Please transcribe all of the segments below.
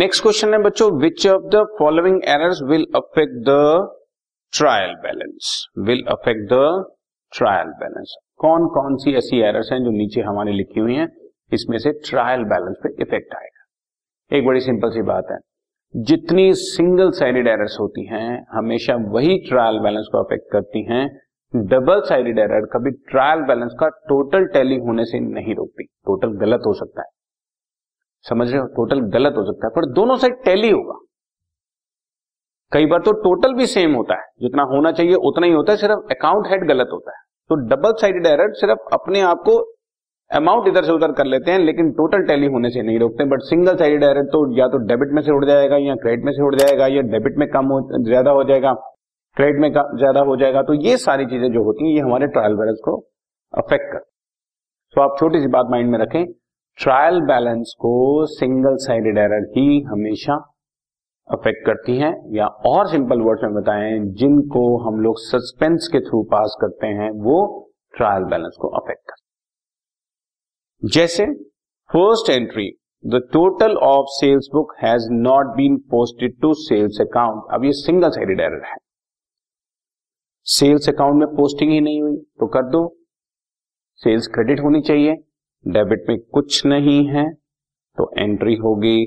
Next question है बच्चों which of the following errors will affect the trial balance will affect the trial balance कौन कौन सी ऐसी errors हैं जो नीचे हमारी लिखी हुई हैं? इसमें से ट्रायल बैलेंस पे इफ़ेक्ट आएगा। एक बड़ी सिंपल सी बात है। जितनी सिंगल साइडेड एरर्स होती हैं, हमेशा वही ट्रायल बैलेंस को अफेक्ट करती हैं। डबल साइडेड एरर कभी ट्रायल बैलेंस का टोटल टैली होने से नहीं रोकती। टोटल गलत हो सकता है। समझ रहे हो? टोटल गलत हो सकता है, पर दोनों साइड टैली होगा। कई बार तो टोटल भी सेम होता है। जितना होना चाहिए, उतना ही होता है, सिर्फ़ अकाउंट हेड गलत होता है। तो डबल साइडेड एरर सिर्फ़ अपने आप को अमाउंट इधर से उधर कर लेते हैं, लेकिन टोटल टैली होने से नहीं रोकते। बट सिंगल साइडेड एरर तो या तो डेबिट में से उड़ जाएगा, या क्रेडिट में से उड़ जाएगा, या डेबिट में कम ज़्यादा हो जाएगा क्रेडिट में ज़्यादा हो जाएगा। तो ये सारी चीज़ें जो होती हैं, ये हमारे ट्रायल बैलेंस को अफेक्ट कर तो आप छोटी सी बात माइंड में रखें ट्रायल बैलेंस को सिंगल साइडेड एरर ही हमेशा अफेक्ट करती है, या और सिंपल वर्ड्स में बताएँ, जिनको हम लोग सस्पेंस के थ्रू पास करते हैं, वो ट्रायल बैलेंस को अफेक्ट करते जैसे first entry the total of sales book has not been posted to sales account अब ये सिंगल साइडेड एरर है। सेल्स अकाउंट में पोस्टिंग ही नहीं हुई तो कर दो। सेल्स क्रेडिट होनी चाहिए। डेबिट में कुछ नहीं है तो एंट्री होगी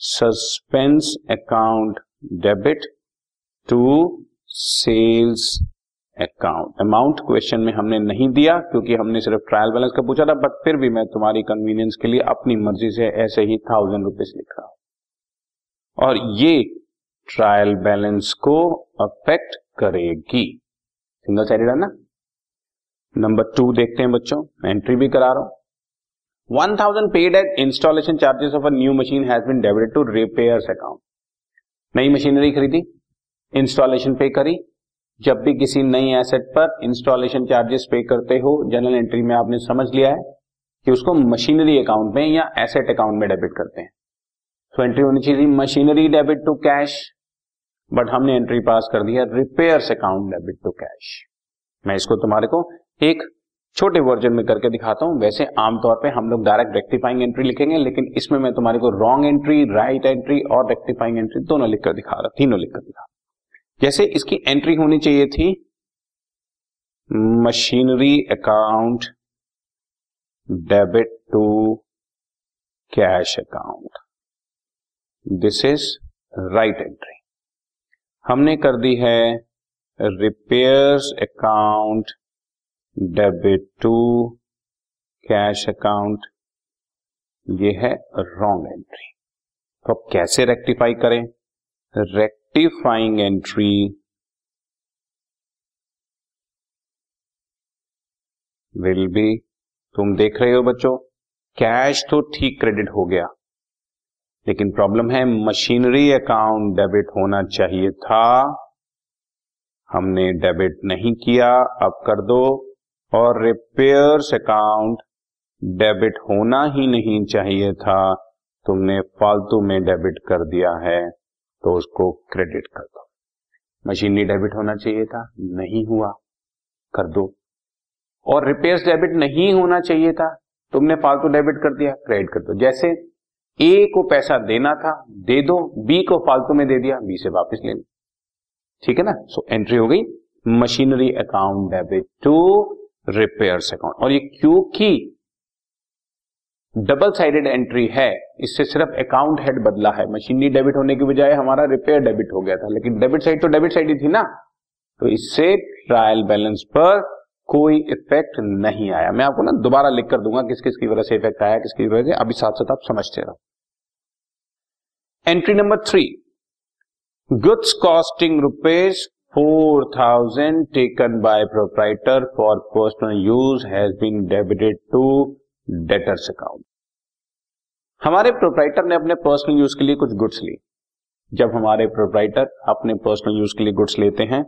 suspense account debit to sales account. Amount question में हमने नहीं दिया, क्योंकि हमने सिर्फ़ ट्रायल बैलेंस का पूछा था, बट फिर भी मैं तुम्हारी कन्वीनियंस के लिए अपनी मर्ज़ी से ऐसे ही थाउज़ेंड रुपीज़ लिख रहा हूँ। और ये ट्रायल बैलेंस को अफेक्ट करेगी। सिंगल साइडेड है ना? नंबर टू देखते हैं बच्चों एंट्री भी करा रहा हूँ। One thousand paid at installation charges of a new machine has been debited to repairs account नई मशीनरी खरीदी इंस्टॉलेशन पे करी। जब भी किसी नई एसेट पर इंस्टॉलेशन चार्जेस पे करते हो जनरल एंट्री में आपने समझ लिया है कि उसको मशीनरी अकाउंट में या एसेट अकाउंट में डेबिट करते हैं। तो एंट्री होनी चाहिए machinery debit to cash but हमने एंट्री पास कर दिया repairs account debit to cash मैं इसको तुम्हारे को एक छोटे वर्जन में करके दिखाता हूँ। वैसे आमतौर पे हम लोग डायरेक्ट रेक्टिफाइंग एंट्री लिखेंगे, लेकिन इसमें मैं तुम्हारे को रॉन्ग एंट्री राइट एंट्री और रेक्टिफाइंग एंट्री दोनों लिखकर दिखा रहा, तीनों लिखकर दिखा जैसे इसकी एंट्री होनी चाहिए थी machinery account debit to cash account this is right entry हमने कर दी है repairs account debit to cash account, ये है रॉन्ग एंट्री। तो अब कैसे रेक्टिफाई करें? रेक्टिफाइंग एंट्री विल बी, तुम देख रहे हो बच्चों, कैश तो ठीक क्रेडिट हो गया, लेकिन प्रॉब्लम है मशीनरी अकाउंट डेबिट होना चाहिए था, हमने डेबिट नहीं किया, अब कर दो। और रिपेयर्स अकाउंट डेबिट होना ही नहीं चाहिए था तुमने फालतू में डेबिट कर दिया है तो उसको क्रेडिट कर दो। मशीनरी डेबिट होना चाहिए था? नहीं हुआ। कर दो। और रिपेयर्स डेबिट नहीं होना चाहिए था? तुमने फालतू डेबिट कर दिया क्रेडिट कर दो। जैसे ए को पैसा देना था दे दो। बी को फालतू में दे दिया बी से वापस ले लो। ठीक है ना? सो so, एंट्री हो गई। Machinery account debit to repairs account और ये क्योंकि डबल साइडेड एंट्री है, इससे सिर्फ़ अकाउंट हेड बदला है। मशीनरी डेबिट होने की बजाय हमारा रिपेयर डेबिट हो गया था, लेकिन डेबिट साइड तो डेबिट साइड ही थी ना? तो इससे ट्रायल बैलेंस पर कोई इफ़ेक्ट नहीं आया। मैं आपको ना दोबारा लिख कर दूँगा किस किस की वजह से इफ़ेक्ट आया किसकी वजह से। अभी साथ साथ आप समझते रहो। Entry number three goods costing rupees four thousand taken by proprietor for personal use has been debited to debtors account हमारे प्रोप्राइटर ने अपने पर्सनल यूज़ के लिए कुछ गुड्स ली। जब हमारे प्रोप्राइटर अपने पर्सनल यूज़ के लिए गुड्स लेते हैं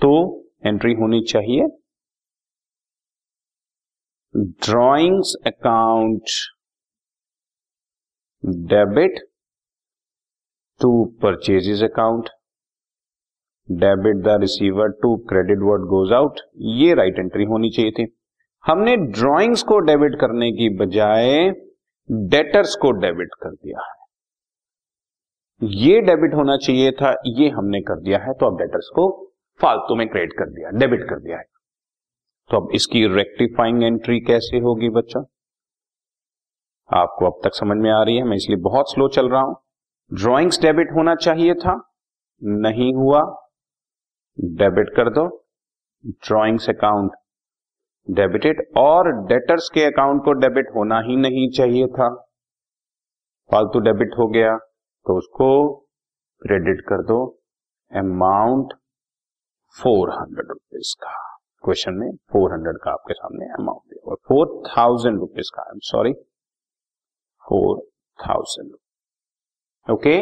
तो एंट्री होनी चाहिए। Drawings account debit to purchases account debit the receiver to credit what goes out, ये राइट right एंट्री होनी चाहिए थी। हमने ड्रॉइंग्स को डेबिट करने की बजाय डेटर्स को डेबिट कर दिया है। ये डेबिट होना चाहिए था, ये हमने कर दिया है तो अब डेटर्स को फालतू में क्रेडिट कर दिया, डेबिट कर दिया है। तो अब इसकी रेक्टिफाइंग एंट्री कैसे होगी बच्चा? आपको अब तक समझ में आ रही है, मैं इसलिए बहुत स्लो चल रहा हूँ। ड्रॉइंग्स डेबिट होना चाहिए था, नहीं हुआ। डेबिट कर दो ड्रॉइंग्स अकाउंट डेबिटेड और डेटर्स के अकाउंट को डेबिट होना ही नहीं चाहिए था। फालतू डेबिट हो गया तो उसको क्रेडिट कर दो अमाउंट फोर हंड्रेड रुपीज़ का। क्वेश्चन में फोर हंड्रेड का आपके सामने अमाउंट दिया हुआ। फोर थाउज़ेंड रुपीज़ का I am sorry four thousand okay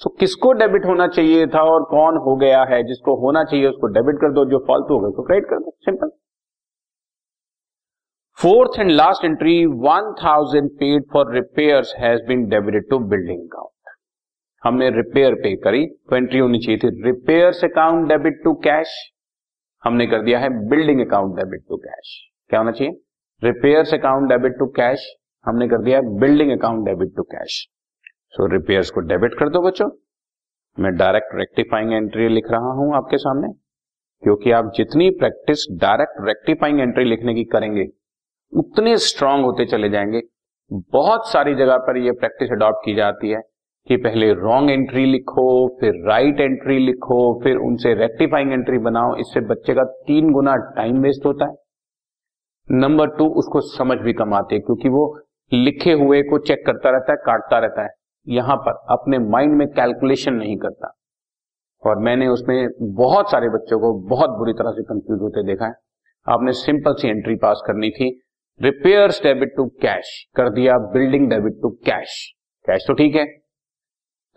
so किसको डेबिट होना चाहिए था और कौन हो गया है? जिसको होना चाहिए, उसको डेबिट कर दो, जो फालतू हो गया उसको क्रेडिट कर दो। Simple fourth and last entry one thousand paid for repair has been debited to building account हमने रिपेयर पे करी तो एंट्री होनी चाहिए थी repair account debit to cash हमने कर दिया है building account debit to cash क्या होना चाहिए? Repair account debit to cash हमने कर दिया building account debit to cash so repairs को डेबिट कर दो बच्चों। मैं डायरेक्ट रेक्टिफाइंग एंट्री लिख रहा हूँ आपके सामने। क्योंकि आप जितनी प्रैक्टिस डायरेक्ट रेक्टिफाइंग एंट्री लिखने की करेंगे, उतने स्ट्रांग होते चले जाएँगे। बहुत सारी जगह पर यह प्रैक्टिस अडॉप्ट की जाती है कि पहले रॉन्ग एंट्री लिखो, फिर राइट एंट्री लिखो, फिर उनसे रेक्टिफाइंग एंट्री बनाओ। इससे बच्चे का तीन गुना टाइम वेस्ट होता है। नंबर टू उसको समझ भी कम आती है, क्योंकि वो लिखे हुए को चेक करता रहता है, काटता रहता है। यहाँ पर अपने माइंड में कैलकुलेशन नहीं करता। और मैंने उसमें बहुत सारे बच्चों को बहुत बुरी तरह से कंफ्यूज होते देखा है। आपने सिंपल सी एंट्री पास करनी थी। रिपेयर डेबिट टू कैश कर दिया building debit to cash cash तो ठीक है।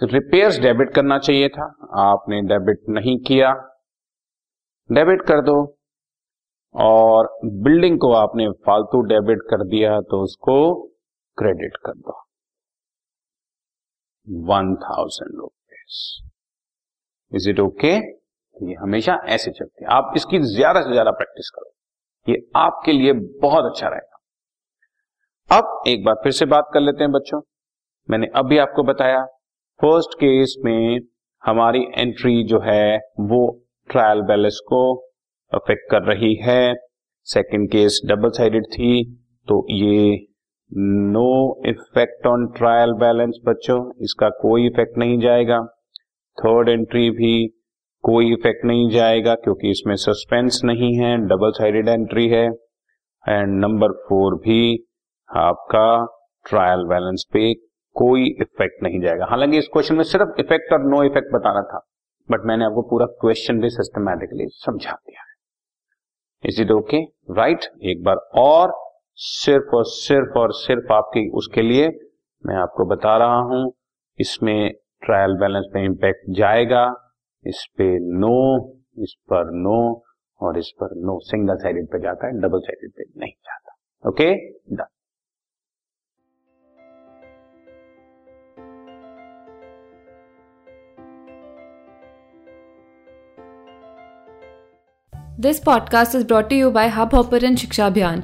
तो रिपेयर्स डेबिट करना चाहिए था। आपने डेबिट नहीं किया। डेबिट कर दो। और बिल्डिंग को आपने फालतू डेबिट कर दिया तो उसको क्रेडिट कर दो। One thousand rupees is it okay ये हमेशा ऐसे चलते हैं। आप इसकी ज़्यादा से ज़्यादा प्रैक्टिस करो। ये आपके लिए बहुत अच्छा रहेगा। अब एक बार फिर से बात कर लेते हैं बच्चों। मैंने अभी आपको बताया फ़र्स्ट केस में हमारी एंट्री जो है, वो ट्रायल बैलेंस को अफेक्ट कर रही है। सेकंड केस डबल साइडेड थी तो ये no effect on trial balance बच्चों, इसका कोई इफ़ेक्ट नहीं जाएगा। थर्ड एंट्री भी कोई इफ़ेक्ट नहीं जाएगा, क्योंकि इसमें सस्पेंस नहीं है डबल साइडेड एंट्री है। एंड नंबर फोर भी आपका ट्रायल बैलेंस पे कोई इफ़ेक्ट नहीं जाएगा। हालाँकि इस क्वेश्चन में सिर्फ़ इफ़ेक्ट और नो इफ़ेक्ट बताना था बट मैंने आपको पूरा क्वेश्चन भी सिस्टमैटिकली समझा दिया है। इज़ इट ओके राइट एक बार और सिर्फ़ और सिर्फ़ और सिर्फ़ आपकी, उसके लिए मैं आपको बता रहा हूँ, इसमें ट्रायल बैलेंस पे इंपैक्ट जाएगा, इस पे नो इस पर नो और इस पर नो सिंगल साइडेड पे जाता है डबल साइडेड पे नहीं जाता। Okay done this podcast is brought you by Hubhopper शिक्षा अभियान